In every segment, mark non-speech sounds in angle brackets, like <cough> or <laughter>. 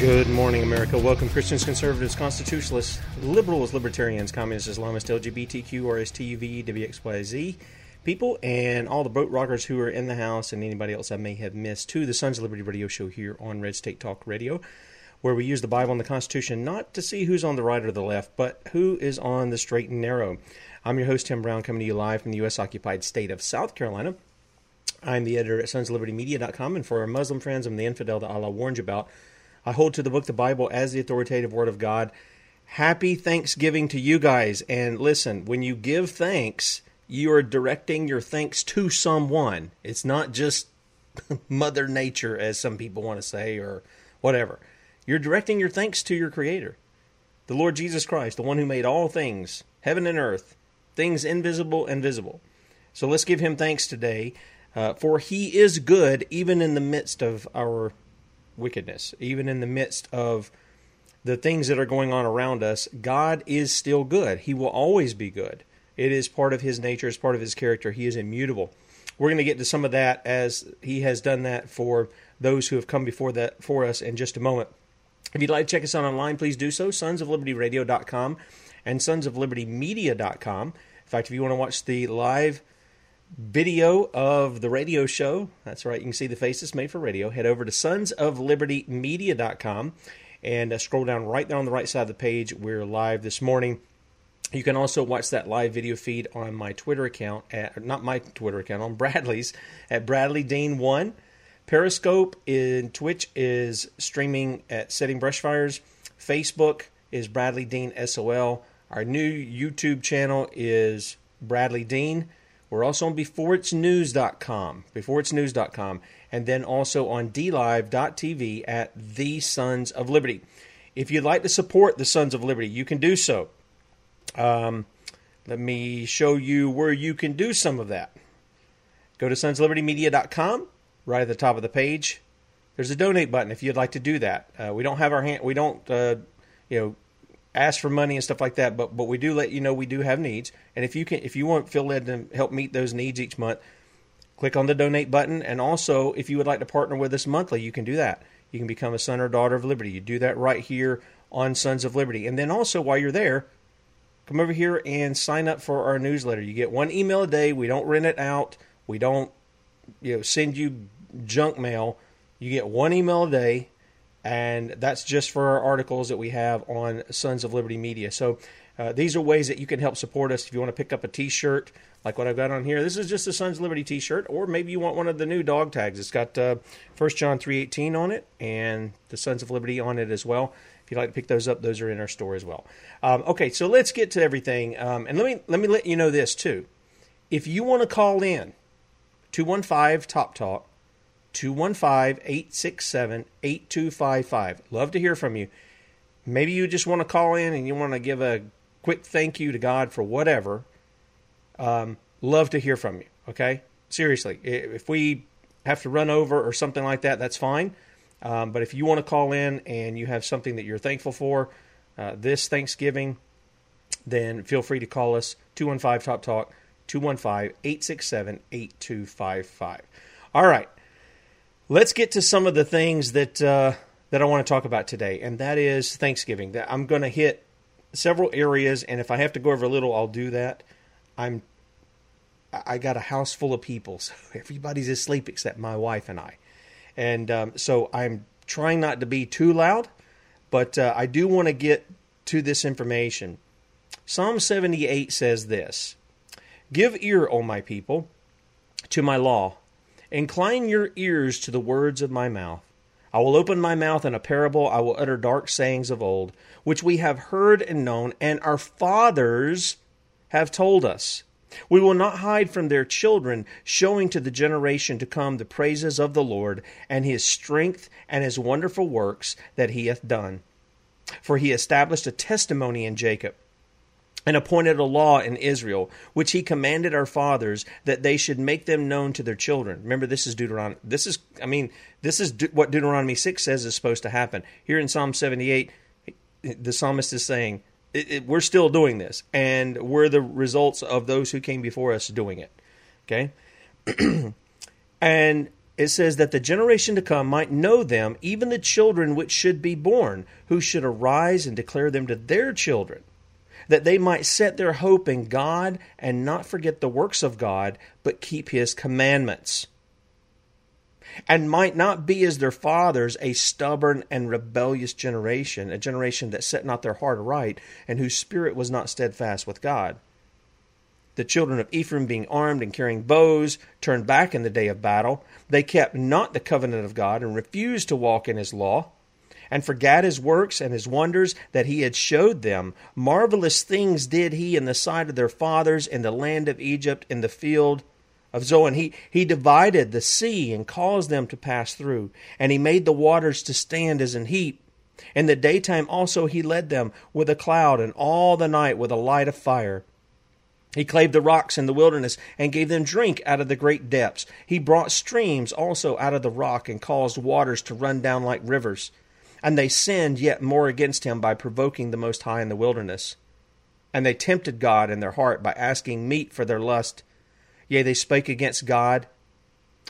Good morning, America. Welcome, Christians, conservatives, constitutionalists, liberals, libertarians, communists, Islamists, LGBTQ, RSTUV, WXYZ people, and all the boat rockers who are in the house and anybody else I may have missed to the Sons of Liberty radio show here on Red State Talk Radio, where we use the Bible and the Constitution not to see who's on the right or the left, but who is on the straight and narrow. I'm your host, Tim Brown, coming to you live from the U.S. occupied state of South Carolina. I'm the editor at sonsoflibertymedia.com, and for our Muslim friends, I'm the infidel that Allah warned you about. I hold to the book, the Bible, as the authoritative word of God. Happy Thanksgiving to you guys. And listen, when you give thanks, you are directing your thanks to someone. It's not just <laughs> Mother Nature, as some people want to say, or whatever. You're directing your thanks to your Creator, the Lord Jesus Christ, the one who made all things, heaven and earth, things invisible and visible. So let's give him thanks today, uh, for he is good even in the midst of our wickedness, even in the midst of the things that are going on around us, God is still good. He will always be good. It is part of his nature, it's part of his character. He is immutable. We're going to get to some of that as he has done that for those who have come before that for us in just a moment. If you'd like to check us out online, please do so, Sons of Liberty sonsoflibertyradio.com and sons of Liberty sonsoflibertymedia.com. In fact, if you want to watch the live video of the radio show. That's right, you can see the faces made for radio. Head over to sonsoflibertymedia.com and uh, scroll down right there on the right side of the page. We're live this morning. You can also watch that live video feed on my Twitter account, at, not my Twitter account, on <laughs> Bradley's at Bradley Dean One. Periscope in Twitch is streaming at Setting Brushfires. Facebook is Bradley Dean SOL. Our new YouTube channel is Bradley Dean. We're also on beforeitsnews.com, beforeitsnews.com, and then also on dlive.tv at the Sons of Liberty. If you'd like to support the Sons of Liberty, you can do so. Um, let me show you where you can do some of that. Go to sonslibertymedia.com, right at the top of the page. There's a donate button if you'd like to do that. Uh, we don't have our hand, we don't, uh, you know, ask for money and stuff like that, but but we do let you know we do have needs. And if you can, if you want feel led to help meet those needs each month, click on the donate button. And also, if you would like to partner with us monthly, you can do that. You can become a son or daughter of liberty. You do that right here on Sons of Liberty. And then also, while you're there, come over here and sign up for our newsletter. You get one email a day. We don't rent it out. We don't, you know, send you junk mail. You get one email a day and that's just for our articles that we have on Sons of Liberty Media. So uh, these are ways that you can help support us. If you want to pick up a T-shirt like what I've got on here, this is just a Sons of Liberty T-shirt, or maybe you want one of the new dog tags. It's got uh, 1 John three eighteen on it and the Sons of Liberty on it as well. If you'd like to pick those up, those are in our store as well. Um, okay, so let's get to everything, um, and let me let me let you know this too. If you want to call in, two one five Top Talk 215 867 8255. Love to hear from you. Maybe you just want to call in and you want to give a quick thank you to God for whatever. Um, love to hear from you. Okay? Seriously. If we have to run over or something like that, that's fine. Um, but if you want to call in and you have something that you're thankful for uh, this Thanksgiving, then feel free to call us 215 Top Talk 215 867 8255. All right. Let's get to some of the things that uh, that I want to talk about today, and that is Thanksgiving. That I'm going to hit several areas, and if I have to go over a little, I'll do that. I'm I got a house full of people, so <laughs> everybody's asleep except my wife and I. And um, so I'm trying not to be too loud, but uh, I do want to get to this information. Psalm 78 says this Give ear, O my people, to my law. Incline your ears to the words of my mouth. I will open my mouth in a parable. I will utter dark sayings of old, which we have heard and known, and our fathers have told us. We will not hide from their children, showing to the generation to come the praises of the Lord and his strength and his wonderful works that he hath done. For he established a testimony in Jacob and appointed a law in Israel, which he commanded our fathers that they should make them known to their children. Remember, this is Deuteronomy. This is, I mean, this is De- what Deuteronomy 6 says is supposed to happen. Here in Psalm 78, the psalmist is saying, it, it, we're still doing this, and we're the results of those who came before us doing it. Okay? <clears throat> and it says that the generation to come might know them, even the children which should be born, who should arise and declare them to their children, that they might set their hope in God and not forget the works of God, but keep his commandments and might not be as their fathers a stubborn and rebellious generation, a generation that set not their heart aright, and whose spirit was not steadfast with God. The children of Ephraim, being armed and carrying bows, turned back in the day of battle. They kept not the covenant of God, and refused to walk in his law, and forgat his works and his wonders that he had showed them. Marvelous things did he in the sight of their fathers in the land of Egypt, in the field of Zoan. He, he divided the sea and caused them to pass through, and he made the waters to stand as an heap. In the daytime also he led them with a cloud, and all the night with a light of fire. He clave the rocks in the wilderness, and gave them drink out of the great depths. He brought streams also out of the rock, and caused waters to run down like rivers. And they sinned yet more against him by provoking the Most High in the wilderness. And they tempted God in their heart by asking meat for their lust Yea, they spake against God.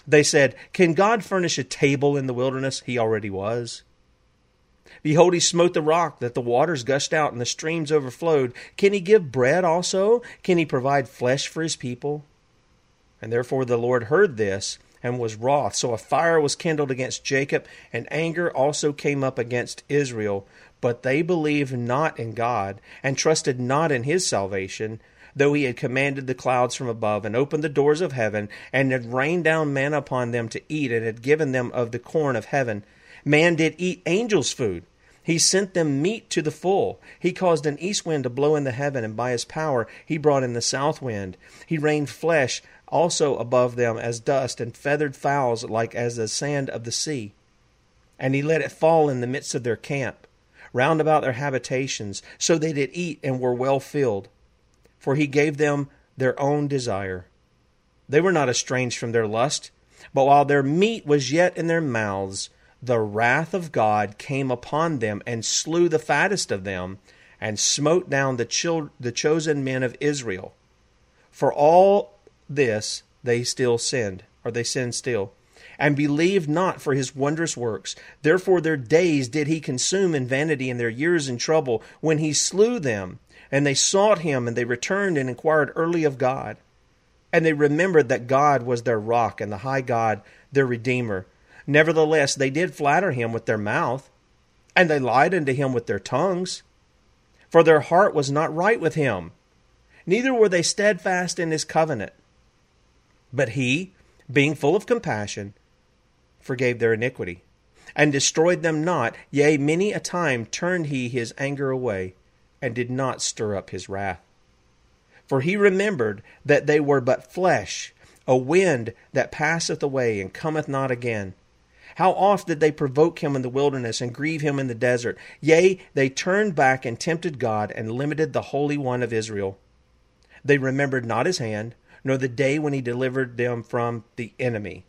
They said, Can God furnish a table in the wilderness? He already was. Behold, he smote the rock, that the waters gushed out and the streams overflowed. Can he give bread also? Can he provide flesh for his people? And therefore the Lord heard this and was wroth. So a fire was kindled against Jacob, and anger also came up against Israel. But they believed not in God, and trusted not in his salvation, though he had commanded the clouds from above, and opened the doors of heaven, and had rained down manna upon them to eat, and had given them of the corn of heaven. Man did eat angels' food. He sent them meat to the full. He caused an east wind to blow in the heaven, and by his power he brought in the south wind. He rained flesh also above them as dust, and feathered fowls like as the sand of the sea. And he let it fall in the midst of their camp, round about their habitations, so they did eat and were well filled for he gave them their own desire. They were not estranged from their lust, but while their meat was yet in their mouths, the wrath of God came upon them and slew the fattest of them, and smote down the, chil- the chosen men of Israel. For all this they still sinned, or they sinned still, and believed not for his wondrous works. Therefore their days did he consume in vanity, and their years in trouble, when he slew them and they sought him, and they returned and inquired early of God. And they remembered that God was their rock, and the high God their Redeemer. Nevertheless, they did flatter him with their mouth, and they lied unto him with their tongues. For their heart was not right with him, neither were they steadfast in his covenant. But he, being full of compassion, forgave their iniquity, and destroyed them not, yea, many a time turned he his anger away and did not stir up his wrath. For he remembered that they were but flesh, a wind that passeth away and cometh not again. How oft did they provoke him in the wilderness and grieve him in the desert? Yea, they turned back and tempted God and limited the Holy One of Israel. They remembered not his hand, nor the day when he delivered them from the enemy.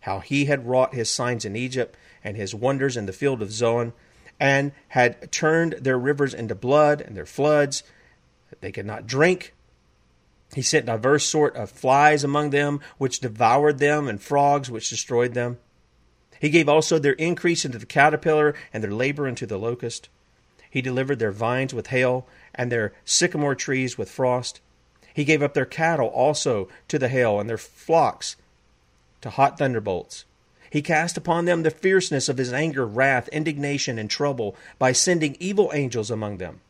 How he had wrought his signs in Egypt and his wonders in the field of Zoan, and had turned their rivers into blood and their floods that they could not drink. He sent diverse sort of flies among them, which devoured them, and frogs, which destroyed them. He gave also their increase into the caterpillar, and their labor into the locust. He delivered their vines with hail, and their sycamore trees with frost. He gave up their cattle also to the hail, and their flocks to hot thunderbolts. He cast upon them the fierceness of his anger, wrath, indignation, and trouble by sending evil angels among them.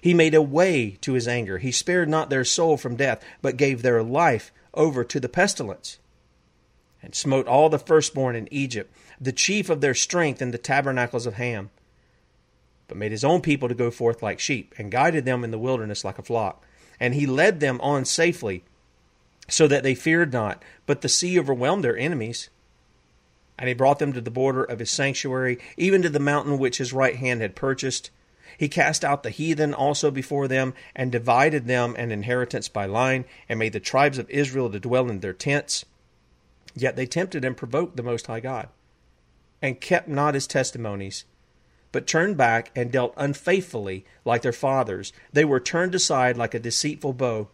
He made a way to his anger. He spared not their soul from death, but gave their life over to the pestilence, and smote all the firstborn in Egypt, the chief of their strength in the tabernacles of Ham, but made his own people to go forth like sheep, and guided them in the wilderness like a flock. And he led them on safely, so that they feared not, but the sea overwhelmed their enemies. And he brought them to the border of his sanctuary, even to the mountain which his right hand had purchased. He cast out the heathen also before them, and divided them an inheritance by line, and made the tribes of Israel to dwell in their tents. Yet they tempted and provoked the Most High God, and kept not his testimonies, but turned back and dealt unfaithfully like their fathers. They were turned aside like a deceitful bow,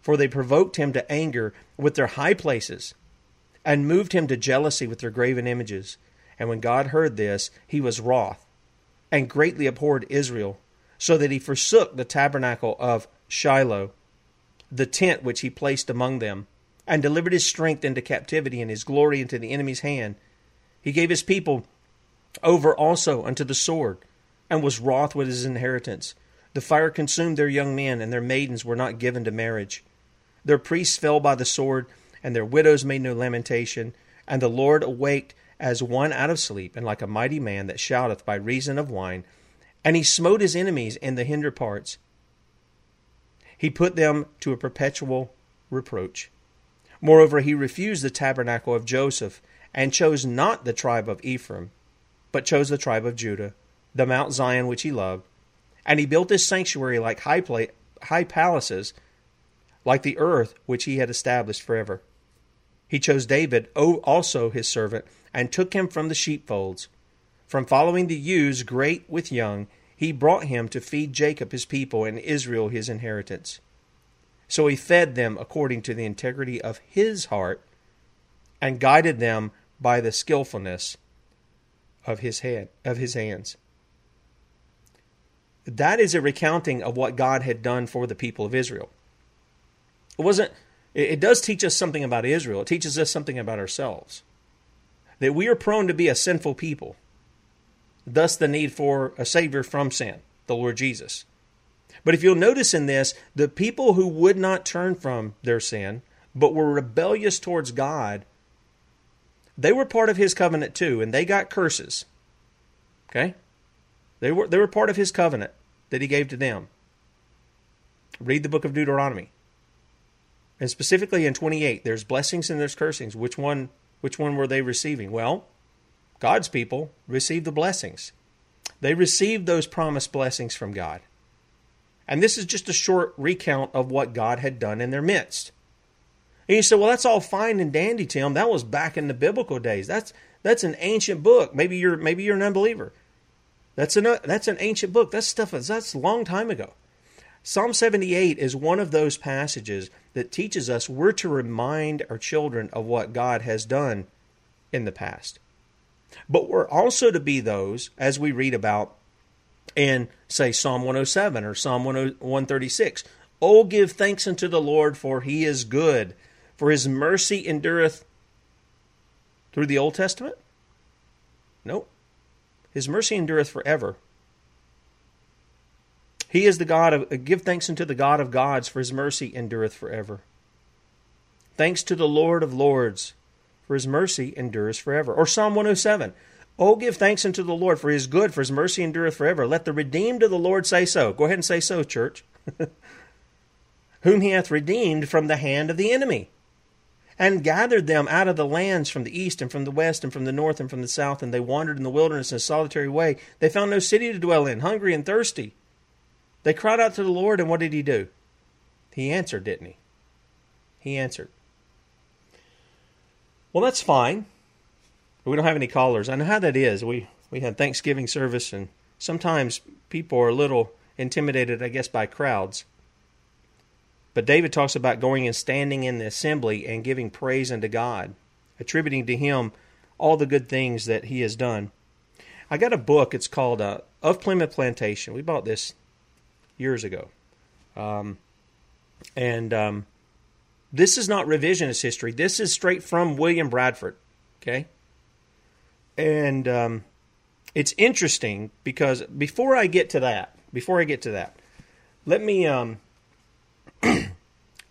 for they provoked him to anger with their high places, and moved him to jealousy with their graven images. And when God heard this, he was wroth and greatly abhorred Israel, so that he forsook the tabernacle of Shiloh, the tent which he placed among them, and delivered his strength into captivity and his glory into the enemy's hand. He gave his people over also unto the sword, and was wroth with his inheritance. The fire consumed their young men, and their maidens were not given to marriage. Their priests fell by the sword, and their widows made no lamentation. And the Lord awaked as one out of sleep, and like a mighty man that shouteth by reason of wine. And he smote his enemies in the hinder parts. He put them to a perpetual reproach. Moreover, he refused the tabernacle of Joseph, and chose not the tribe of Ephraim, but chose the tribe of Judah, the Mount Zion which he loved. And he built his sanctuary like high, pla- high palaces, like the earth which he had established forever. He chose David, also his servant, and took him from the sheepfolds. From following the ewes great with young, he brought him to feed Jacob his people and Israel his inheritance. So he fed them according to the integrity of his heart, and guided them by the skillfulness of his head of his hands. That is a recounting of what God had done for the people of Israel. It wasn't it does teach us something about Israel. It teaches us something about ourselves that we are prone to be a sinful people. Thus, the need for a Savior from sin, the Lord Jesus. But if you'll notice in this, the people who would not turn from their sin, but were rebellious towards God, they were part of His covenant too, and they got curses. Okay? They were, they were part of His covenant that He gave to them. Read the book of Deuteronomy. And specifically in 28, there's blessings and there's cursings. Which one which one were they receiving? Well, God's people received the blessings. They received those promised blessings from God. And this is just a short recount of what God had done in their midst. And you say, well, that's all fine and dandy, Tim. That was back in the biblical days. That's that's an ancient book. Maybe you're maybe you're an unbeliever. That's an that's an ancient book. That's stuff that's a long time ago. Psalm 78 is one of those passages that teaches us we're to remind our children of what God has done in the past. But we're also to be those, as we read about in, say, Psalm 107 or Psalm 136. Oh, give thanks unto the Lord, for he is good, for his mercy endureth through the Old Testament? Nope. His mercy endureth forever. He is the God of, give thanks unto the God of gods, for his mercy endureth forever. Thanks to the Lord of lords, for his mercy endures forever. Or Psalm 107. Oh, give thanks unto the Lord, for his good, for his mercy endureth forever. Let the redeemed of the Lord say so. Go ahead and say so, church. <laughs> Whom he hath redeemed from the hand of the enemy, and gathered them out of the lands from the east and from the west and from the north and from the south, and they wandered in the wilderness in a solitary way. They found no city to dwell in, hungry and thirsty. They cried out to the Lord, and what did he do? He answered, didn't he? He answered. Well, that's fine. We don't have any callers. I know how that is. We we had Thanksgiving service, and sometimes people are a little intimidated, I guess, by crowds. But David talks about going and standing in the assembly and giving praise unto God, attributing to Him all the good things that He has done. I got a book. It's called uh, Of Plymouth Plantation. We bought this years ago. Um, And um, this is not revisionist history. This is straight from William Bradford. Okay. And um, it's interesting because before I get to that, before I get to that, let me um,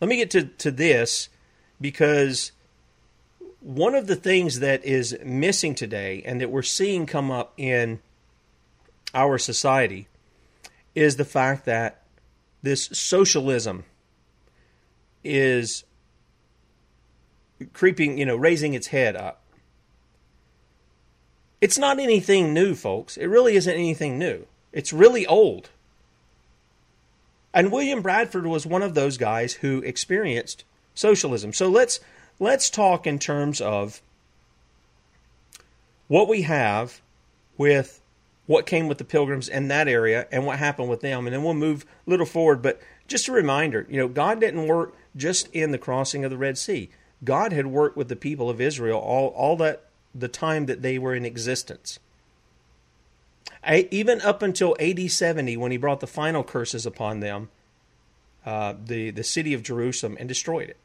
me get to, to this because one of the things that is missing today and that we're seeing come up in our society is the fact that this socialism is creeping, you know, raising its head up. It's not anything new, folks. It really isn't anything new. It's really old. And William Bradford was one of those guys who experienced socialism. So let's let's talk in terms of what we have with what came with the pilgrims in that area and what happened with them. And then we'll move a little forward. But just a reminder you know god didn't work just in the crossing of the red sea. God had worked with the people of israel all, all that the time that they were in existence even up until AD 70 when he brought the final curses upon them uh, the, the city of jerusalem and destroyed it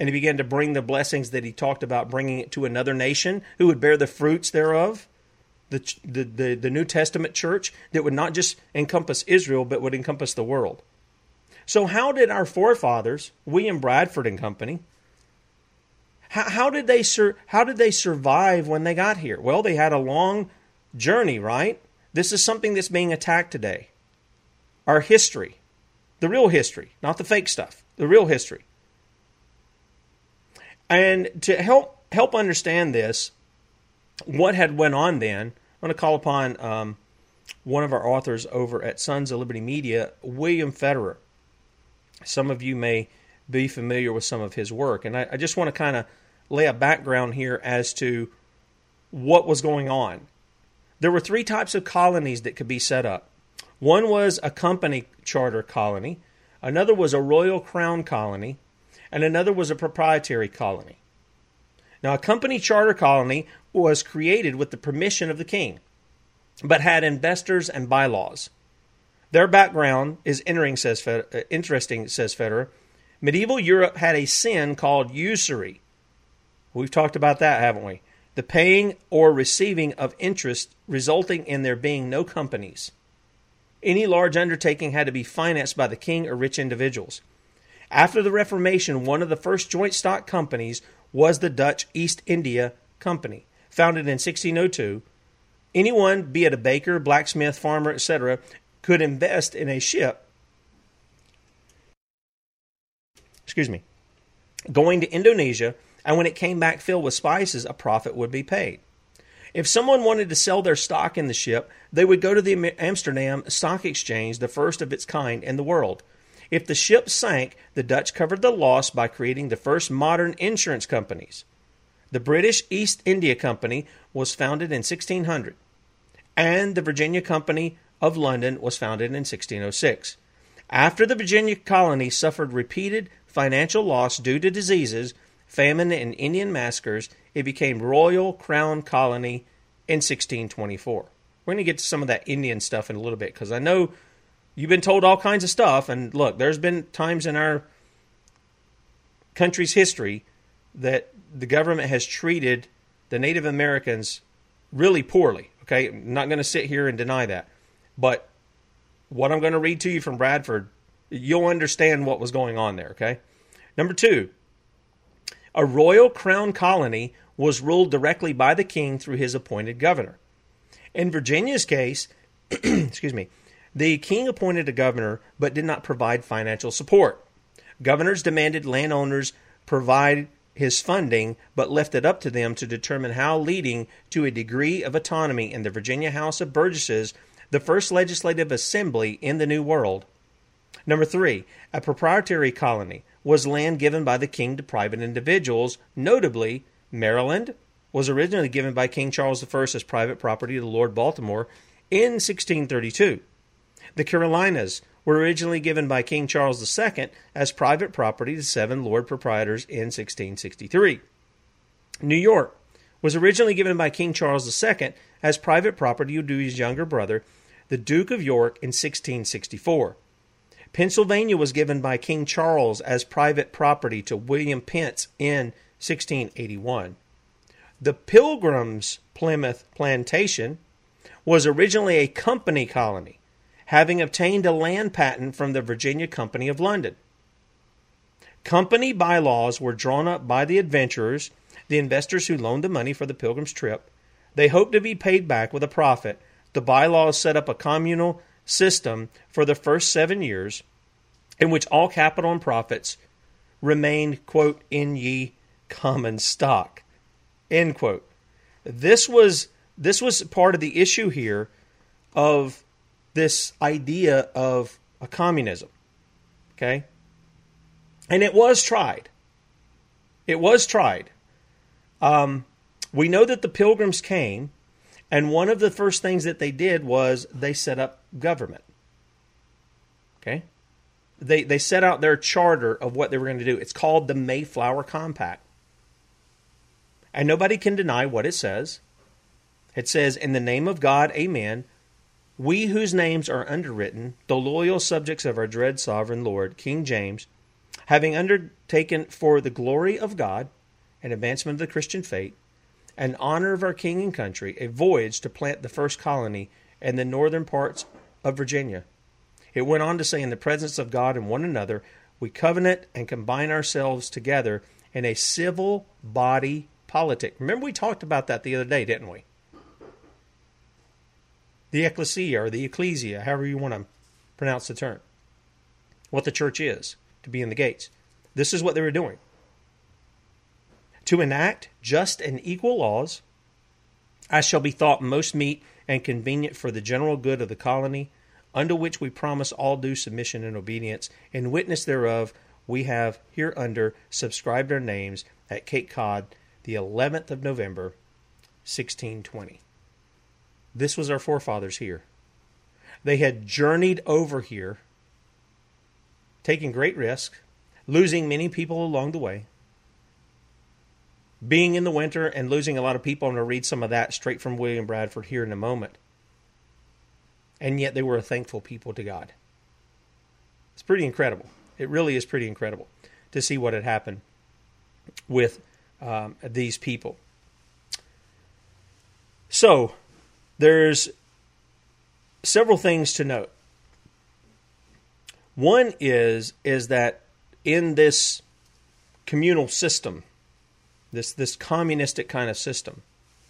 and he began to bring the blessings that he talked about bringing it to another nation who would bear the fruits thereof the, the, the, the New Testament church that would not just encompass Israel, but would encompass the world. So, how did our forefathers, William Bradford and Company, how, how did they sur- how did they survive when they got here? Well, they had a long journey, right? This is something that's being attacked today. Our history, the real history, not the fake stuff, the real history. And to help help understand this, what had went on then, I'm going to call upon um, one of our authors over at Sons of Liberty Media, William Federer. Some of you may be familiar with some of his work, and I, I just want to kind of lay a background here as to what was going on. There were three types of colonies that could be set up. One was a company charter colony, another was a royal crown colony, and another was a proprietary colony. Now, a company charter colony was created with the permission of the king, but had investors and bylaws. Their background is says Fed, uh, interesting, says Federer. Medieval Europe had a sin called usury. We've talked about that, haven't we? The paying or receiving of interest resulting in there being no companies. Any large undertaking had to be financed by the king or rich individuals. After the Reformation, one of the first joint stock companies was the Dutch East India Company founded in 1602, anyone, be it a baker, blacksmith, farmer, etc., could invest in a ship. Excuse me. Going to Indonesia, and when it came back filled with spices, a profit would be paid. If someone wanted to sell their stock in the ship, they would go to the Amsterdam Stock Exchange, the first of its kind in the world. If the ship sank, the Dutch covered the loss by creating the first modern insurance companies. The British East India Company was founded in 1600, and the Virginia Company of London was founded in 1606. After the Virginia colony suffered repeated financial loss due to diseases, famine, and Indian massacres, it became Royal Crown Colony in 1624. We're going to get to some of that Indian stuff in a little bit because I know you've been told all kinds of stuff. And look, there's been times in our country's history that the government has treated the Native Americans really poorly. Okay, I'm not going to sit here and deny that. But what I'm going to read to you from Bradford, you'll understand what was going on there. Okay. Number two, a royal crown colony was ruled directly by the king through his appointed governor. In Virginia's case, <clears throat> excuse me, the king appointed a governor but did not provide financial support. Governors demanded landowners provide his funding, but left it up to them to determine how, leading to a degree of autonomy in the Virginia House of Burgesses, the first legislative assembly in the New World. Number three, a proprietary colony was land given by the king to private individuals. Notably, Maryland was originally given by King Charles I as private property to Lord Baltimore in 1632. The Carolinas were originally given by King Charles II as private property to seven lord proprietors in 1663. New York was originally given by King Charles II as private property to his younger brother, the Duke of York, in 1664. Pennsylvania was given by King Charles as private property to William Penn in 1681. The Pilgrims Plymouth Plantation was originally a company colony, having obtained a land patent from the Virginia Company of London. Company bylaws were drawn up by the adventurers, the investors who loaned the money for the Pilgrims' trip. They hoped to be paid back with a profit. The bylaws set up a communal system for the first seven years in which all capital and profits remained, quote, in ye common stock, end quote. This was this was part of the issue here of this idea of a communism. Okay? And it was tried. It was tried. Um, we know that the pilgrims came, and one of the first things that they did was they set up government. Okay? They, they set out their charter of what they were going to do. It's called the Mayflower Compact. And nobody can deny what it says. It says, In the name of God, amen. We whose names are underwritten, the loyal subjects of our dread sovereign Lord, King James, having undertaken for the glory of God and advancement of the Christian faith, and honor of our king and country, a voyage to plant the first colony in the northern parts of Virginia. It went on to say, In the presence of God and one another, we covenant and combine ourselves together in a civil body politic. Remember, we talked about that the other day, didn't we? The ecclesia or the ecclesia, however you want to pronounce the term. What the church is to be in the gates. This is what they were doing to enact just and equal laws, as shall be thought most meet and convenient for the general good of the colony, unto which we promise all due submission and obedience. In witness thereof, we have hereunder subscribed our names at Cape Cod, the 11th of November, 1620. This was our forefathers here. They had journeyed over here, taking great risk, losing many people along the way, being in the winter and losing a lot of people. I'm going to read some of that straight from William Bradford here in a moment. And yet they were a thankful people to God. It's pretty incredible. It really is pretty incredible to see what had happened with um, these people. So, there's several things to note. One is is that in this communal system, this this communistic kind of system,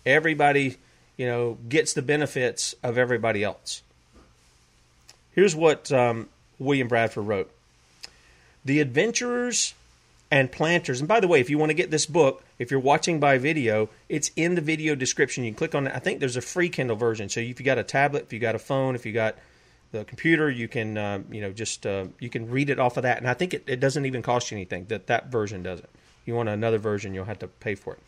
everybody, you know, gets the benefits of everybody else. Here's what um, William Bradford wrote: The adventurers and planters. And by the way, if you want to get this book, if you're watching by video, it's in the video description. You can click on it. I think there's a free Kindle version. So if you got a tablet, if you got a phone, if you got the computer, you can uh, you know just uh, you can read it off of that. And I think it, it doesn't even cost you anything. That that version doesn't. You want another version, you'll have to pay for it.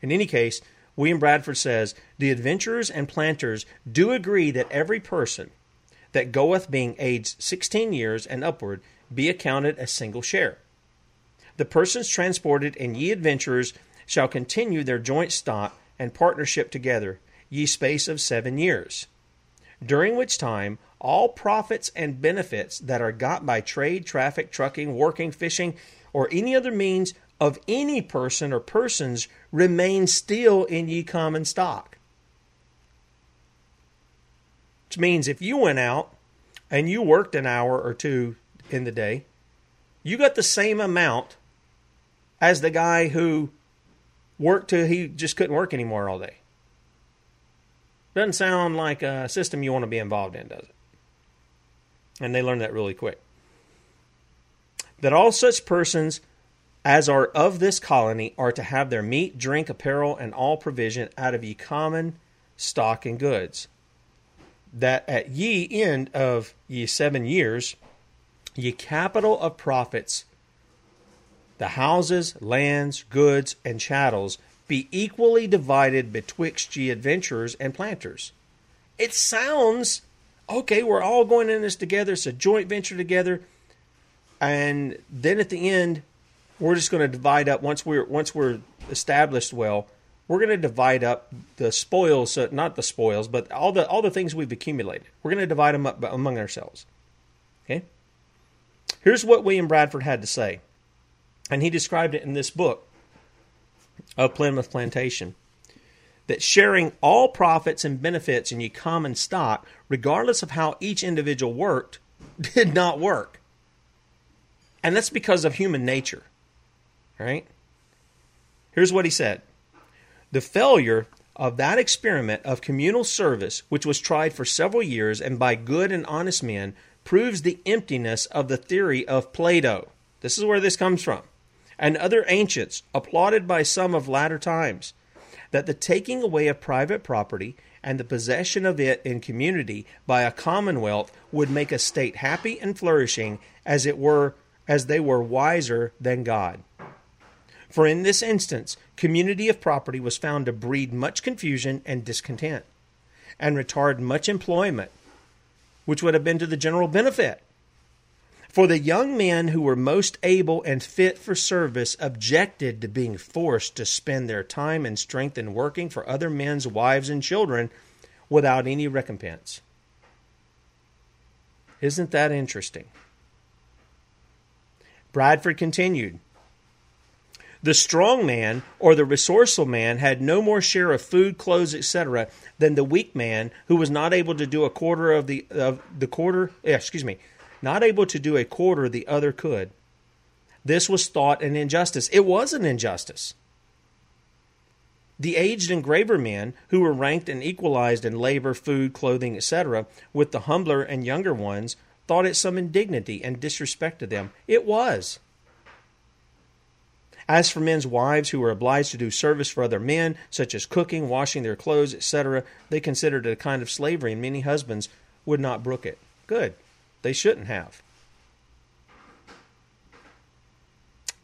In any case, William Bradford says the adventurers and planters do agree that every person that goeth being aged sixteen years and upward be accounted a single share the persons transported and ye adventurers shall continue their joint stock and partnership together, ye space of seven years, during which time all profits and benefits that are got by trade, traffic, trucking, working, fishing, or any other means of any person or persons remain still in ye common stock. Which means if you went out and you worked an hour or two in the day, you got the same amount as the guy who worked till he just couldn't work anymore all day. Doesn't sound like a system you want to be involved in, does it? And they learned that really quick. That all such persons as are of this colony are to have their meat, drink, apparel, and all provision out of ye common stock and goods. That at ye end of ye seven years, ye capital of profits the houses, lands, goods, and chattels be equally divided betwixt ye adventurers and planters. It sounds okay, we're all going in this together, it's a joint venture together, and then at the end, we're just going to divide up once we're once we're established well, we're going to divide up the spoils, uh, not the spoils, but all the all the things we've accumulated. We're going to divide them up among ourselves. Okay? Here's what William Bradford had to say, and he described it in this book of Plymouth Plantation that sharing all profits and benefits in your common stock, regardless of how each individual worked, <laughs> did not work. And that's because of human nature. Right? Here's what he said The failure of that experiment of communal service, which was tried for several years and by good and honest men, proves the emptiness of the theory of Plato. This is where this comes from. And other ancients, applauded by some of latter times, that the taking away of private property and the possession of it in community by a commonwealth would make a state happy and flourishing as it were as they were wiser than God. For in this instance, community of property was found to breed much confusion and discontent, and retard much employment, which would have been to the general benefit. For the young men who were most able and fit for service objected to being forced to spend their time and strength in working for other men's wives and children without any recompense. Isn't that interesting? Bradford continued The strong man or the resourceful man had no more share of food, clothes, etc., than the weak man who was not able to do a quarter of the of the quarter. Excuse me not able to do a quarter the other could. This was thought an injustice. It was an injustice. The aged and graver men, who were ranked and equalized in labor, food, clothing, etc., with the humbler and younger ones, thought it some indignity and disrespect to them. It was. As for men's wives who were obliged to do service for other men, such as cooking, washing their clothes, etc., they considered it a kind of slavery, and many husbands would not brook it. Good. They shouldn't have.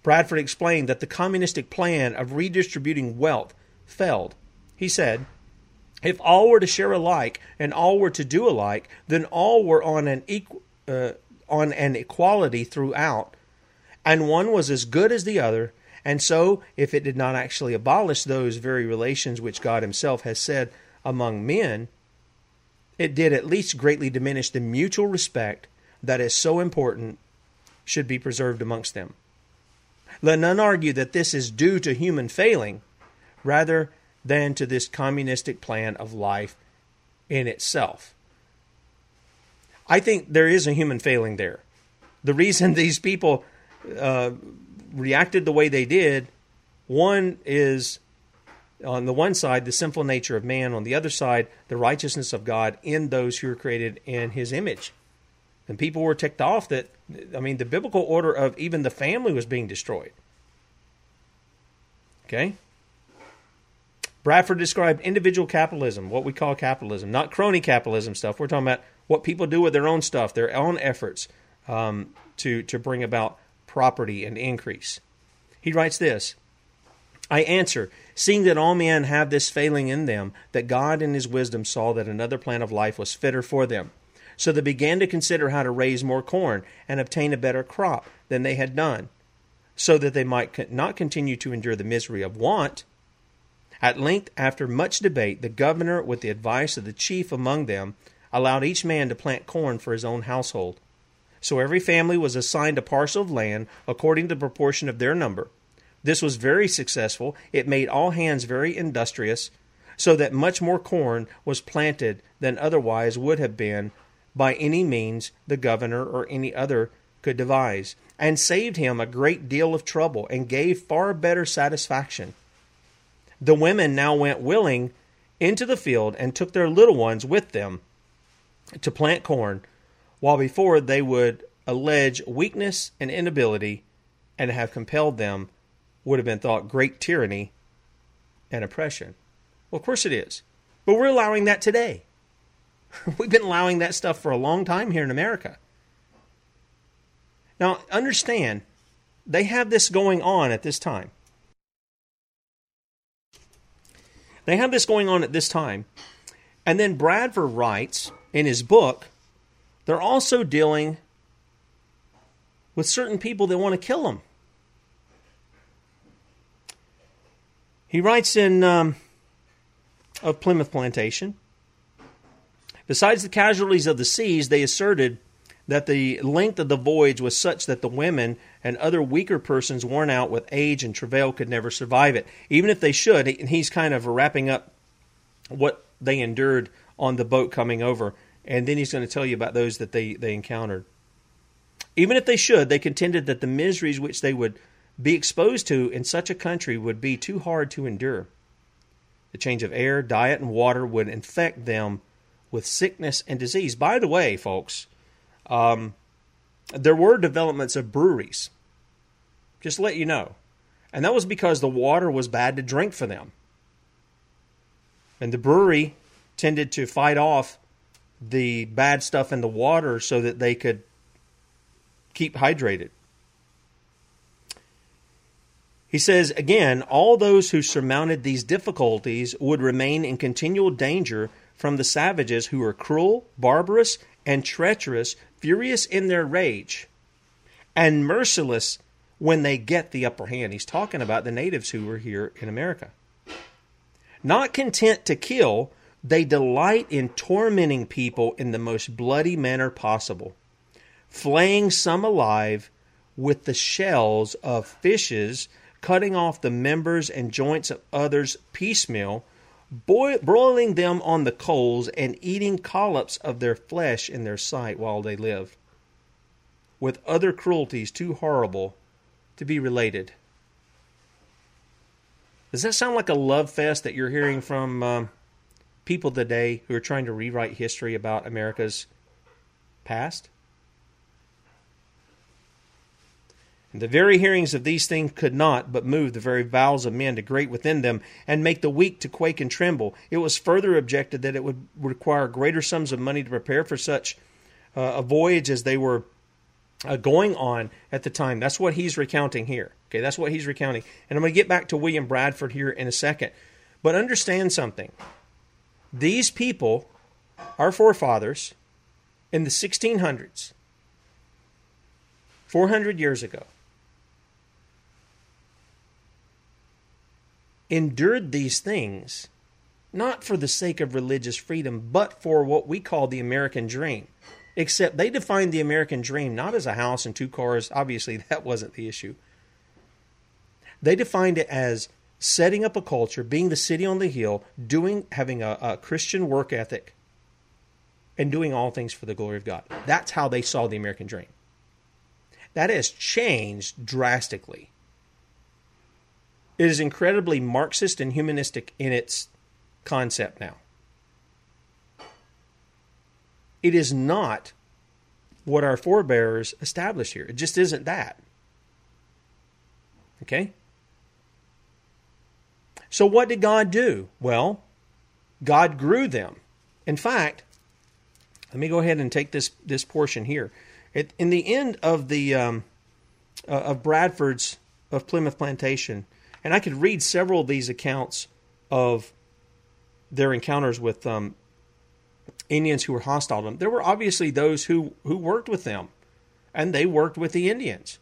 Bradford explained that the communistic plan of redistributing wealth failed. He said, if all were to share alike and all were to do alike, then all were on an uh, on an equality throughout, and one was as good as the other. And so, if it did not actually abolish those very relations which God Himself has said among men, it did at least greatly diminish the mutual respect that is so important should be preserved amongst them. Let none argue that this is due to human failing rather than to this communistic plan of life in itself. I think there is a human failing there. The reason <laughs> these people uh, reacted the way they did, one is on the one side, the sinful nature of man, on the other side, the righteousness of God in those who are created in his image. And people were ticked off that, I mean, the biblical order of even the family was being destroyed. Okay? Bradford described individual capitalism, what we call capitalism, not crony capitalism stuff. We're talking about what people do with their own stuff, their own efforts um, to, to bring about property and increase. He writes this I answer, seeing that all men have this failing in them, that God in his wisdom saw that another plan of life was fitter for them. So they began to consider how to raise more corn and obtain a better crop than they had done, so that they might not continue to endure the misery of want. At length, after much debate, the governor, with the advice of the chief among them, allowed each man to plant corn for his own household. So every family was assigned a parcel of land according to the proportion of their number. This was very successful. It made all hands very industrious, so that much more corn was planted than otherwise would have been by any means the governor or any other could devise, and saved him a great deal of trouble and gave far better satisfaction. The women now went willing into the field and took their little ones with them to plant corn, while before they would allege weakness and inability and have compelled them would have been thought great tyranny and oppression. Well, of course it is. But we're allowing that today. <laughs> We've been allowing that stuff for a long time here in America. Now, understand, they have this going on at this time. They have this going on at this time. And then Bradford writes in his book, they're also dealing with certain people that want to kill them. He writes in um, of Plymouth Plantation. Besides the casualties of the seas, they asserted that the length of the voyage was such that the women and other weaker persons worn out with age and travail could never survive it. Even if they should, And he's kind of wrapping up what they endured on the boat coming over, and then he's going to tell you about those that they, they encountered. Even if they should, they contended that the miseries which they would be exposed to in such a country would be too hard to endure. The change of air, diet, and water would infect them with sickness and disease. By the way, folks, um, there were developments of breweries. Just let you know. And that was because the water was bad to drink for them. And the brewery tended to fight off the bad stuff in the water so that they could keep hydrated. He says again, all those who surmounted these difficulties would remain in continual danger from the savages who are cruel, barbarous, and treacherous, furious in their rage, and merciless when they get the upper hand. He's talking about the natives who were here in America. Not content to kill, they delight in tormenting people in the most bloody manner possible, flaying some alive with the shells of fishes, cutting off the members and joints of others piecemeal, broiling them on the coals, and eating collops of their flesh in their sight while they live, with other cruelties too horrible to be related. Does that sound like a love fest that you're hearing from um, people today who are trying to rewrite history about America's past? And the very hearings of these things could not but move the very bowels of men to grate within them, and make the weak to quake and tremble. It was further objected that it would require greater sums of money to prepare for such uh, a voyage as they were uh, going on at the time. That's what he's recounting here. Okay, that's what he's recounting. And I'm going to get back to William Bradford here in a second. But understand something. These people, our forefathers, in the 1600s, 400 years ago, endured these things not for the sake of religious freedom, but for what we call the American dream. Except they defined the American dream not as a house and two cars. Obviously, <laughs> that wasn't the issue. They defined it as setting up a culture, being the city on the hill, doing having a, a Christian work ethic, and doing all things for the glory of God. That's how they saw the American dream. That has changed drastically. It is incredibly Marxist and humanistic in its concept now. It is not what our forebears established here. It just isn't that. Okay? So, what did God do? Well, God grew them. In fact, let me go ahead and take this, this portion here. It, in the end of the um, uh, of Bradford's of Plymouth Plantation, and I could read several of these accounts of their encounters with um, Indians who were hostile to them. There were obviously those who, who worked with them, and they worked with the Indians,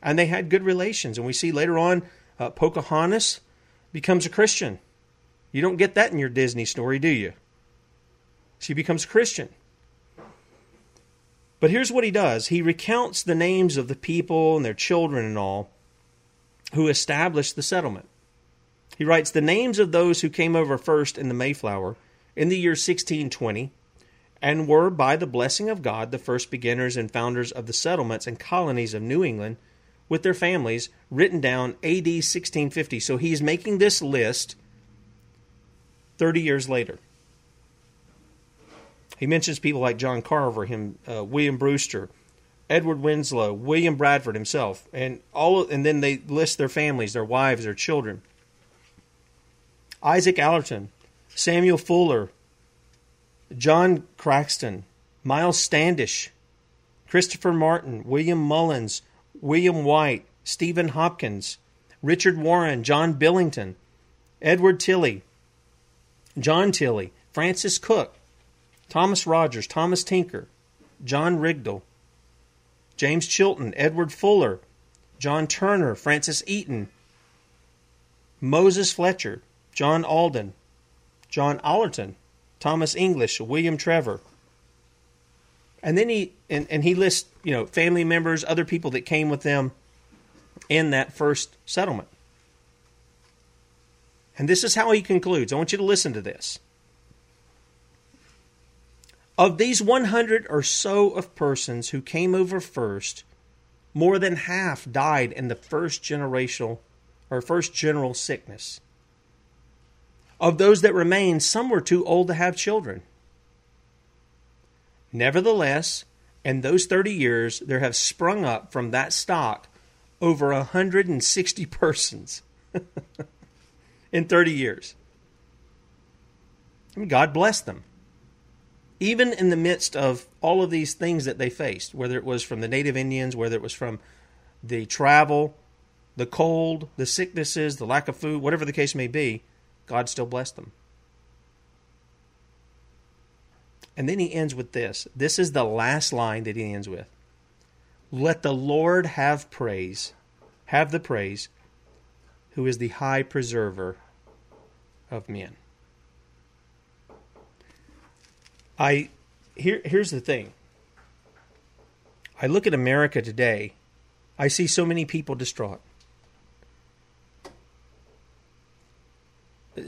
and they had good relations. And we see later on, uh, Pocahontas becomes a Christian. You don't get that in your Disney story, do you? She becomes a Christian. But here's what he does he recounts the names of the people and their children and all who established the settlement. He writes the names of those who came over first in the Mayflower in the year 1620 and were, by the blessing of God, the first beginners and founders of the settlements and colonies of New England with their families, written down AD 1650. So he's making this list 30 years later. He mentions people like John Carver, him, uh, William Brewster, Edward Winslow, William Bradford himself, and all, and then they list their families, their wives, their children. Isaac Allerton, Samuel Fuller, John Crackston, Miles Standish, Christopher Martin, William Mullins, William White, Stephen Hopkins, Richard Warren, John Billington, Edward Tilley, John Tilley, Francis Cook, Thomas Rogers, Thomas Tinker, John Rigdon, James Chilton, Edward Fuller, John Turner, Francis Eaton, Moses Fletcher, John Alden, John Allerton, Thomas English, William Trevor, And then he and, and he lists, you know, family members, other people that came with them in that first settlement. And this is how he concludes. I want you to listen to this. Of these 100 or so of persons who came over first, more than half died in the first generational or first general sickness. Of those that remained, some were too old to have children. Nevertheless, in those 30 years, there have sprung up from that stock over 160 <laughs> persons <laughs> in 30 years. God bless them. Even in the midst of all of these things that they faced, whether it was from the native Indians, whether it was from the travel, the cold, the sicknesses, the lack of food, whatever the case may be, God still blessed them. And then he ends with this. This is the last line that he ends with. Let the Lord have praise, have the praise, who is the high preserver of men. I here here's the thing. I look at America today, I see so many people distraught.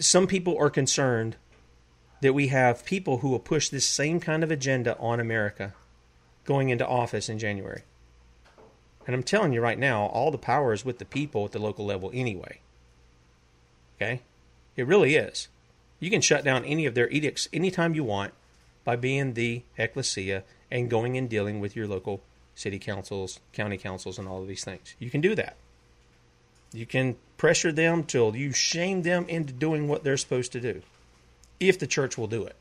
Some people are concerned that we have people who will push this same kind of agenda on America going into office in January. And I'm telling you right now, all the power is with the people at the local level anyway. Okay? It really is. You can shut down any of their edicts anytime you want by being the ecclesia and going and dealing with your local city councils, county councils, and all of these things. You can do that. You can pressure them till you shame them into doing what they're supposed to do, if the church will do it.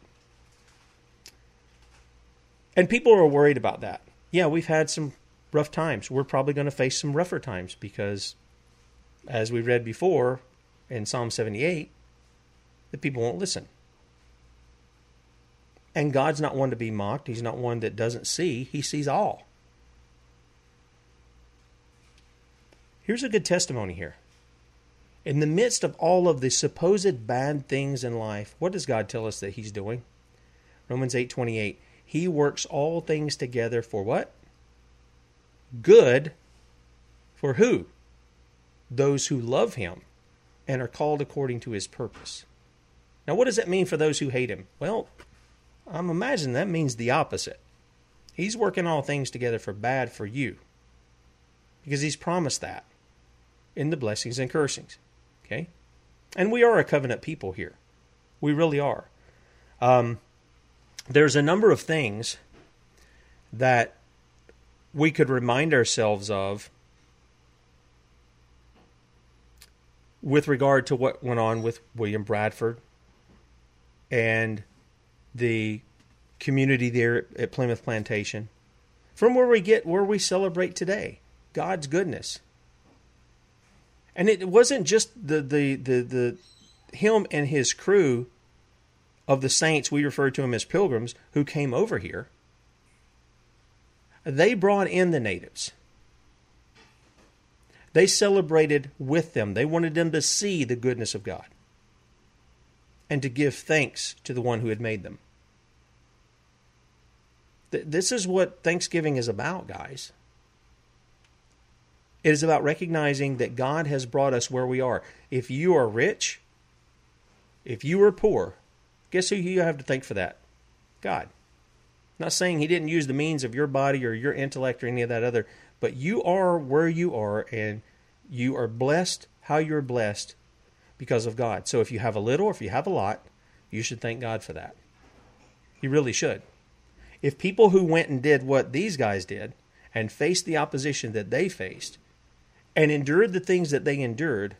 And people are worried about that. Yeah, we've had some rough times. We're probably going to face some rougher times because, as we read before in Psalm 78, the people won't listen. And God's not one to be mocked. He's not one that doesn't see, He sees all. Here's a good testimony here. In the midst of all of the supposed bad things in life, what does God tell us that He's doing? Romans 8:28. He works all things together for what? Good. For who? Those who love Him and are called according to His purpose. Now, what does that mean for those who hate Him? Well, I'm imagining that means the opposite. He's working all things together for bad for you because He's promised that in the blessings and cursings. Okay? And we are a covenant people here. We really are. Um, there's a number of things that we could remind ourselves of with regard to what went on with William Bradford and the community there at Plymouth Plantation from where we get where we celebrate today God's goodness and it wasn't just the the the, the him and his crew of the saints we refer to them as pilgrims who came over here. They brought in the natives. They celebrated with them. They wanted them to see the goodness of god and to give thanks to the one who had made them. This is what thanksgiving is about guys it is about recognizing that God has brought us where we are. If you are rich, if you are poor, guess who you have to thank for that? God. I'm not saying He didn't use the means of your body or your intellect or any of that other, but you are where you are and you are blessed how you're blessed because of God. So if you have a little or if you have a lot, you should thank God for that. You really should. If people who went and did what these guys did and faced the opposition that they faced, and endured the things that they endured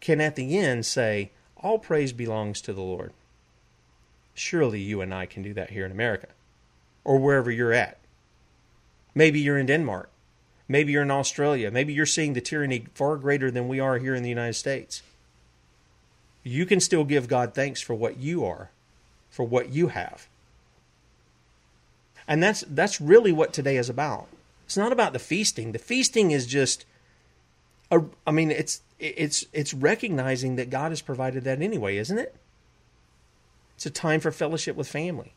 can at the end say, All praise belongs to the Lord. Surely you and I can do that here in America or wherever you're at. Maybe you're in Denmark. Maybe you're in Australia. Maybe you're seeing the tyranny far greater than we are here in the United States. You can still give God thanks for what you are, for what you have. And that's that's really what today is about. It's not about the feasting. The feasting is just a, I mean, it's it's it's recognizing that God has provided that anyway, isn't it? It's a time for fellowship with family.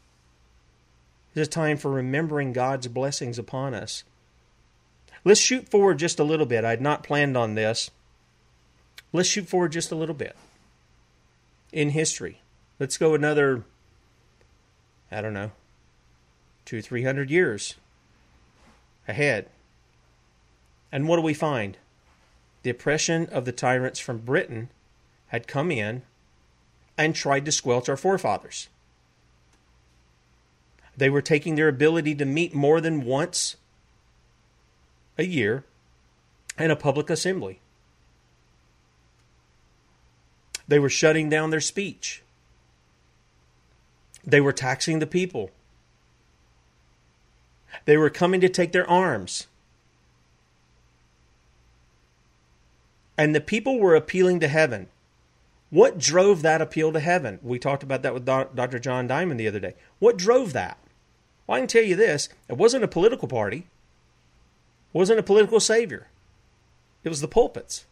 It's a time for remembering God's blessings upon us. Let's shoot forward just a little bit. I'd not planned on this. Let's shoot forward just a little bit in history. Let's go another, I don't know, two, three hundred years ahead. And what do we find? The oppression of the tyrants from Britain had come in and tried to squelch our forefathers. They were taking their ability to meet more than once a year in a public assembly. They were shutting down their speech. They were taxing the people. They were coming to take their arms. And the people were appealing to heaven. What drove that appeal to heaven? We talked about that with Dr. John Diamond the other day. What drove that? Well, I can tell you this it wasn't a political party, it wasn't a political savior, it was the pulpits.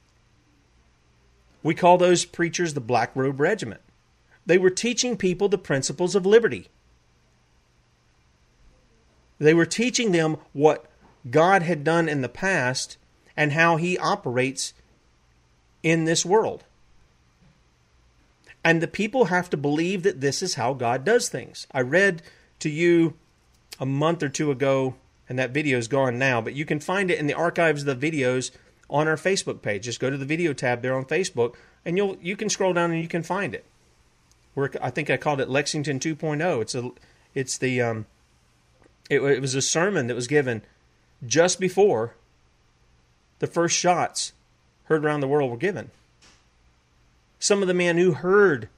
We call those preachers the Black Robe Regiment. They were teaching people the principles of liberty. They were teaching them what God had done in the past and how He operates in this world. And the people have to believe that this is how God does things. I read to you a month or two ago, and that video is gone now, but you can find it in the archives of the videos on our Facebook page. Just go to the video tab there on Facebook, and you'll you can scroll down and you can find it. Where I think I called it Lexington 2.0. It's a it's the um, it, it was a sermon that was given just before the first shots heard around the world were given. Some of the men who heard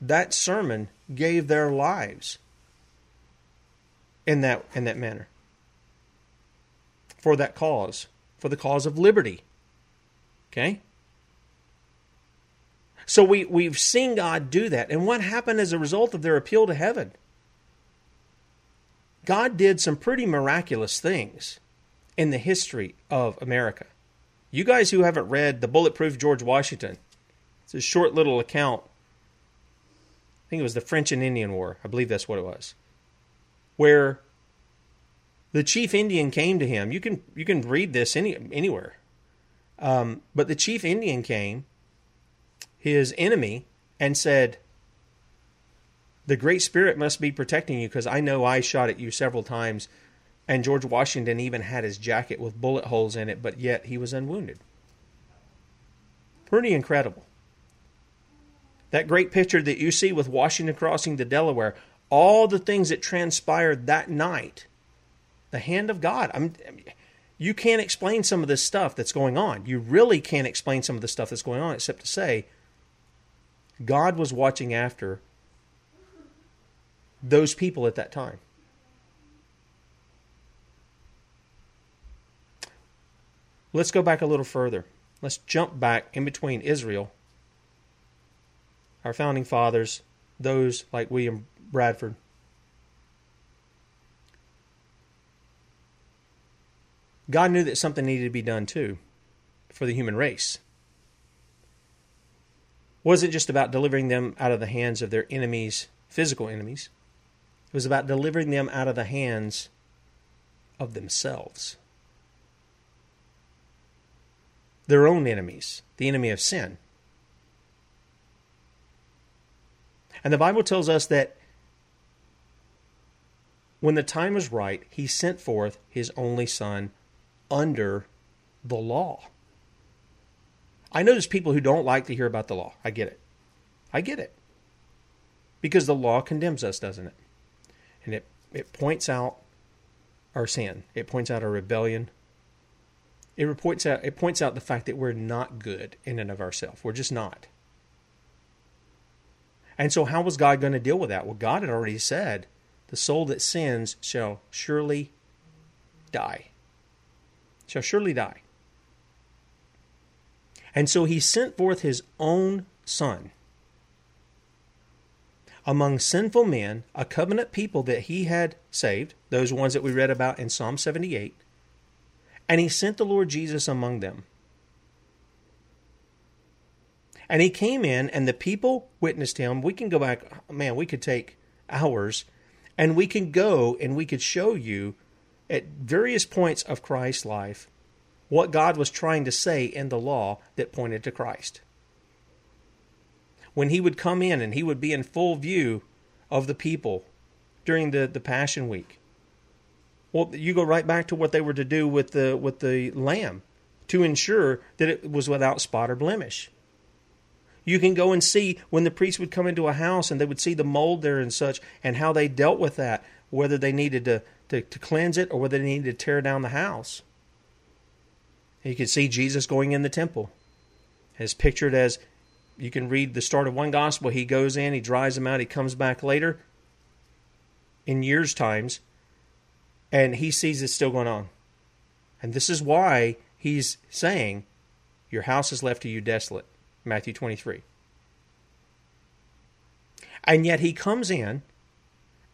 that sermon gave their lives in that in that manner for that cause, for the cause of liberty. Okay? So we, we've seen God do that. And what happened as a result of their appeal to heaven? God did some pretty miraculous things in the history of America. You guys who haven't read The Bulletproof George Washington, it's a short little account. I think it was the French and Indian War. I believe that's what it was. Where the chief Indian came to him. You can you can read this any anywhere. Um, but the chief Indian came, his enemy, and said, the Great Spirit must be protecting you because I know I shot at you several times. And George Washington even had his jacket with bullet holes in it, but yet he was unwounded. Pretty incredible. That great picture that you see with Washington crossing the Delaware, all the things that transpired that night, the hand of God. I'm, you can't explain some of this stuff that's going on. You really can't explain some of the stuff that's going on except to say God was watching after those people at that time. Let's go back a little further. Let's jump back in between Israel, our founding fathers, those like William Bradford. God knew that something needed to be done too for the human race. It wasn't just about delivering them out of the hands of their enemies, physical enemies. It was about delivering them out of the hands of themselves. Their own enemies, the enemy of sin. And the Bible tells us that when the time was right, he sent forth his only son under the law. I know there's people who don't like to hear about the law. I get it. I get it. Because the law condemns us, doesn't it? and it, it points out our sin. It points out our rebellion. It points out it points out the fact that we're not good in and of ourselves. We're just not. And so how was God going to deal with that? Well, God had already said, the soul that sins shall surely die. Shall surely die. And so he sent forth his own son among sinful men, a covenant people that he had saved, those ones that we read about in Psalm 78, and he sent the Lord Jesus among them. And he came in, and the people witnessed him. We can go back, man, we could take hours And we can go and we could show you at various points of Christ's life what God was trying to say in the law that pointed to Christ. When he would come in and he would be in full view of the people during the, the Passion Week. Well, you go right back to what they were to do with the with the lamb to ensure that it was without spot or blemish. You can go and see when the priest would come into a house and they would see the mold there and such and how they dealt with that, whether they needed to, to, to cleanse it or whether they needed to tear down the house. You can see Jesus going in the temple as pictured as you can read the start of one gospel. He goes in, he dries them out, he comes back later in years' times, and he sees it still going on. And this is why he's saying, Your house is left to you desolate. Matthew 23. And yet he comes in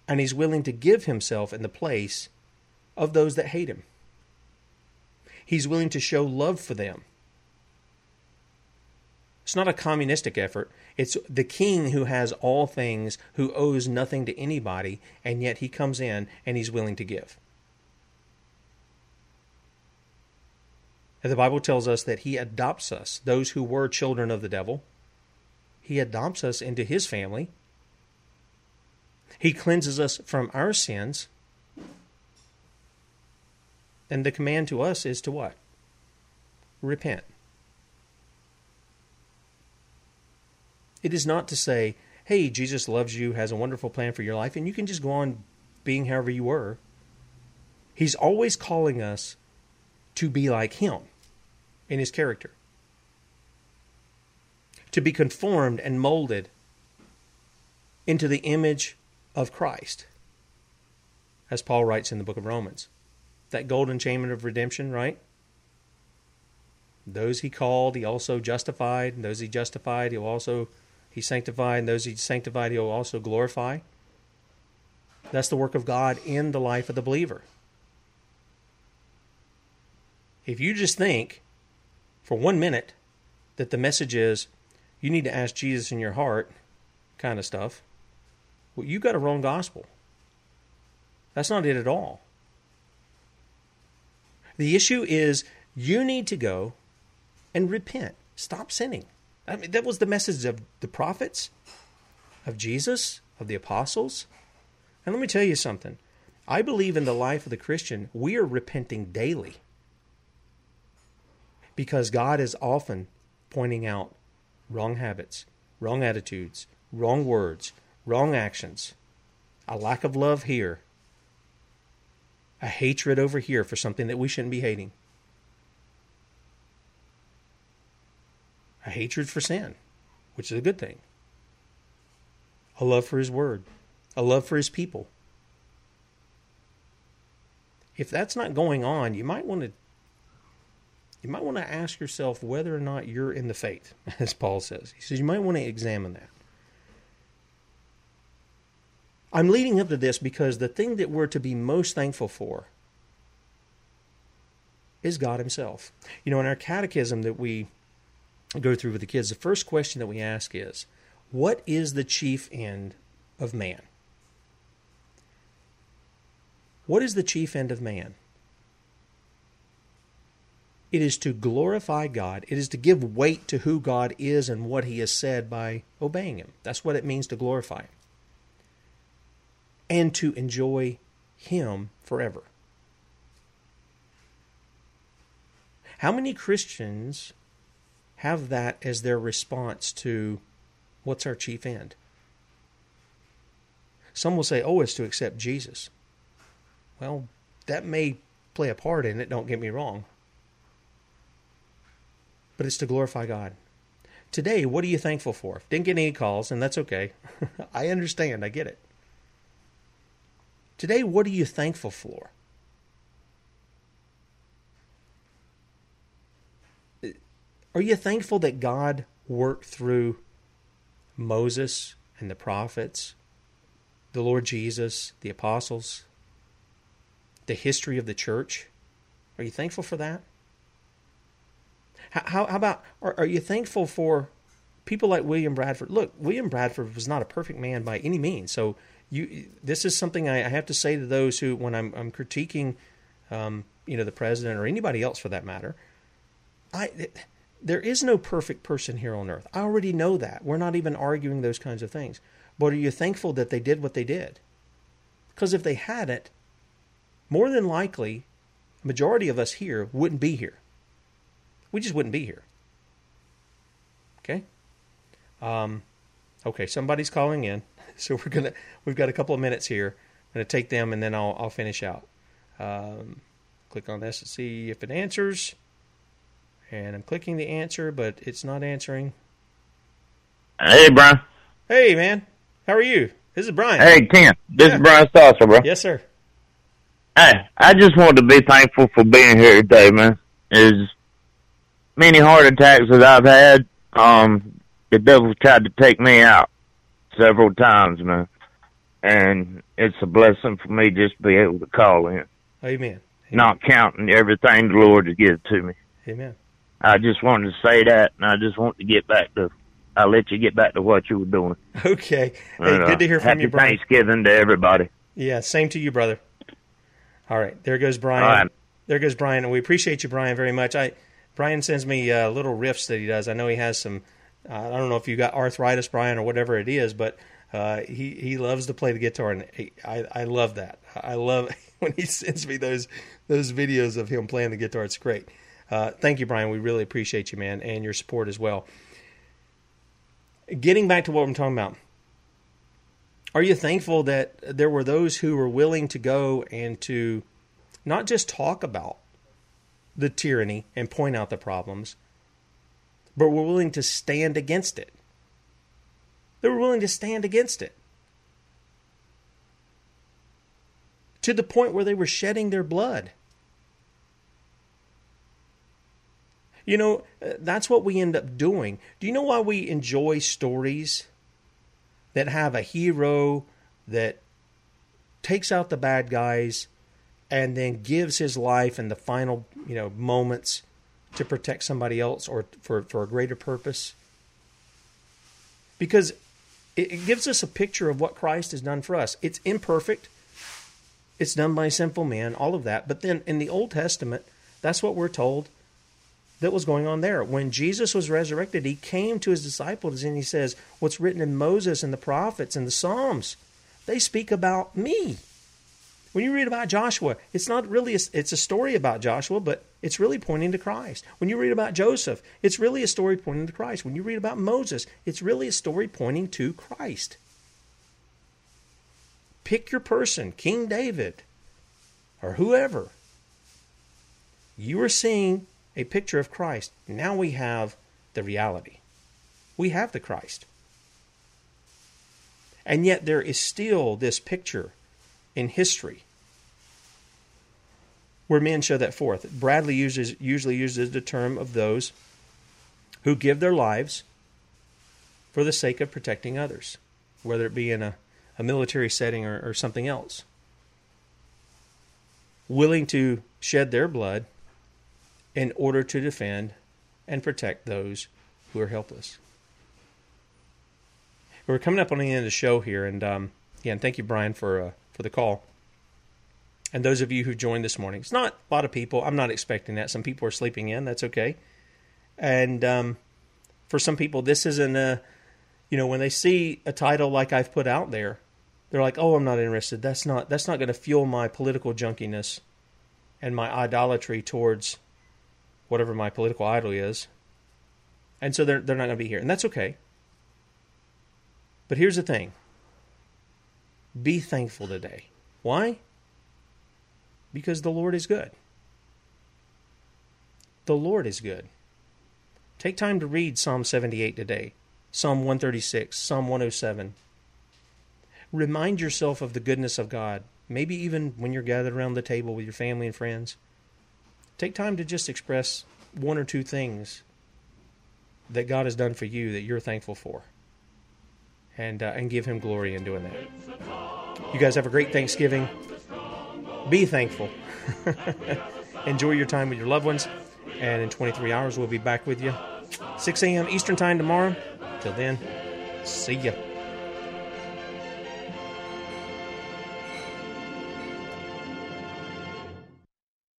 and he's willing to give himself in the place of those that hate him. He's willing to show love for them. It's not a communistic effort. It's the king who has all things, who owes nothing to anybody, and yet he comes in and he's willing to give. And the Bible tells us that he adopts us, those who were children of the devil. He adopts us into his family. He cleanses us from our sins. And the command to us is to what? Repent. It is not to say, hey, Jesus loves you, has a wonderful plan for your life, and you can just go on being however you were. He's always calling us to be like him in his character, to be conformed and molded into the image of Christ, as Paul writes in the book of Romans. That golden chain of redemption, right? Those he called, he also justified. Those he justified, he'll also he sanctified. And those he sanctified, he'll also glorify. That's the work of God in the life of the believer. If you just think for one minute that the message is you need to ask Jesus in your heart kind of stuff, well, you got a wrong gospel. That's not it at all. The issue is you need to go and repent. Stop sinning. I mean, that was the message of the prophets, of Jesus, of the apostles. And let me tell you something. I believe in the life of the Christian, we are repenting daily because God is often pointing out wrong habits, wrong attitudes, wrong words, wrong actions, a lack of love here, a hatred over here for something that we shouldn't be hating, a hatred for sin, which is a good thing, a love for His Word, a love for His people. If that's not going on, you might want to you might want to ask yourself whether or not you're in the faith, <laughs> as Paul says. He says you might want to examine that. I'm leading up to this because the thing that we're to be most thankful for is God Himself. You know, in our catechism that we go through with the kids, the first question that we ask is, What is the chief end of man? What is the chief end of man? It is to glorify God. It is to give weight to who God is and what He has said by obeying Him. That's what it means to glorify Him. And to enjoy Him forever. How many Christians have that as their response to what's our chief end? Some will say, oh, it's to accept Jesus. Well, that may play a part in it, don't get me wrong but it's to glorify God. Today, what are you thankful for? Didn't get any calls, and that's okay. <laughs> I understand. I get it. Today, what are you thankful for? Are you thankful that God worked through Moses and the prophets, the Lord Jesus, the apostles, the history of the church? Are you thankful for that? How, how about, are, are you thankful for people like William Bradford? Look, William Bradford was not a perfect man by any means. So you this is something I, I have to say to those who when I'm, I'm critiquing um, you know the president or anybody else for that matter I there is no perfect person here on earth. I already know that. We're not even arguing those kinds of things. But are you thankful that they did what they did? Because if they hadn't more than likely majority of us here wouldn't be here. We just wouldn't be here. Okay? Um, okay somebody's calling in. <laughs> So we're gonna we've got a couple of minutes here. I'm gonna take them and then I'll I'll finish out. Um, click on this to see if it answers, and I'm clicking the answer, but it's not answering. Hey, Brian. Hey, man. How are you? This is Brian. Hey, Ken. This Yeah. is Brian Sasser, bro. Yes, sir. Hey, I just wanted to be thankful for being here today, man. As many heart attacks that I've had, um, the devil tried to take me out several times, man. And it's a blessing for me just to be able to call in, Amen. not counting everything the Lord has given to me. Amen. I just wanted to say that, and I just want to get back to. I'll let you get back to what you were doing. Okay. Hey, And, uh, good to hear from you, Brian. Thanksgiving to everybody. Yeah, same to you, brother. All right, there goes Brian. Right. There goes Brian, and we appreciate you, Brian, very much. I Brian sends me uh, little riffs that he does. I know he has some. Uh, I don't know if you got arthritis, Brian, or whatever it is, but uh, he he loves to play the guitar, and he, I I love that. I love <laughs> when he sends me those those videos of him playing the guitar. It's great. Uh, thank you, Brian. We really appreciate you, man, and your support as well. Getting back to what I'm talking about. Are you thankful that there were those who were willing to go and to not just talk about the tyranny and point out the problems, but were willing to stand against it? They were willing to stand against it to the point where they were shedding their blood. You know, uh, that's what we end up doing. Do you know why we enjoy stories that have a hero that takes out the bad guys and then gives his life in the final, you know, moments to protect somebody else or for, for a greater purpose? Because it, it gives us a picture of what Christ has done for us. It's imperfect. It's done by sinful man, all of that. But then in the Old Testament, that's what we're told that was going on there. When Jesus was resurrected, he came to his disciples and he says, What's written in Moses and the prophets and the Psalms, they speak about me. When you read about Joshua, it's not really a, it's a story about Joshua, but it's really pointing to Christ. When you read about Joseph, it's really a story pointing to Christ. When you read about Moses, it's really a story pointing to Christ. Pick your person, King David or whoever. You are seeing a picture of Christ. Now we have the reality. We have the Christ. And yet there is still this picture in history where men show that forth. Bradley uses usually uses the term of those who give their lives for the sake of protecting others, whether it be in a, a military setting or, or something else. Willing to shed their blood in order to defend and protect those who are helpless. We're coming up on the end of the show here, and um, again, thank you, Brian, for uh, for the call. And those of you who joined this morning, it's not a lot of people. I'm not expecting that. Some people are sleeping in. That's okay. And um, for some people, this isn't a, you know, when they see a title like I've put out there, they're like, "Oh, I'm not interested. That's not that's not going to fuel my political junkiness and my idolatry towards whatever my political idol is." And so they're they're not going to be here, and that's okay. But here's the thing. Be thankful today. Why? Because the Lord is good. The Lord is good. Take time to read Psalm 78 today, Psalm 136, Psalm 107. Remind yourself of the goodness of God, maybe even when you're gathered around the table with your family and friends. Take time to just express one or two things that God has done for you that you're thankful for. And, uh, and give him glory in doing that. You guys have a great Thanksgiving. Be thankful. <laughs> Enjoy your time with your loved ones. And in 23 hours, we'll be back with you. 6 a.m. Eastern Time tomorrow. Till then, see ya.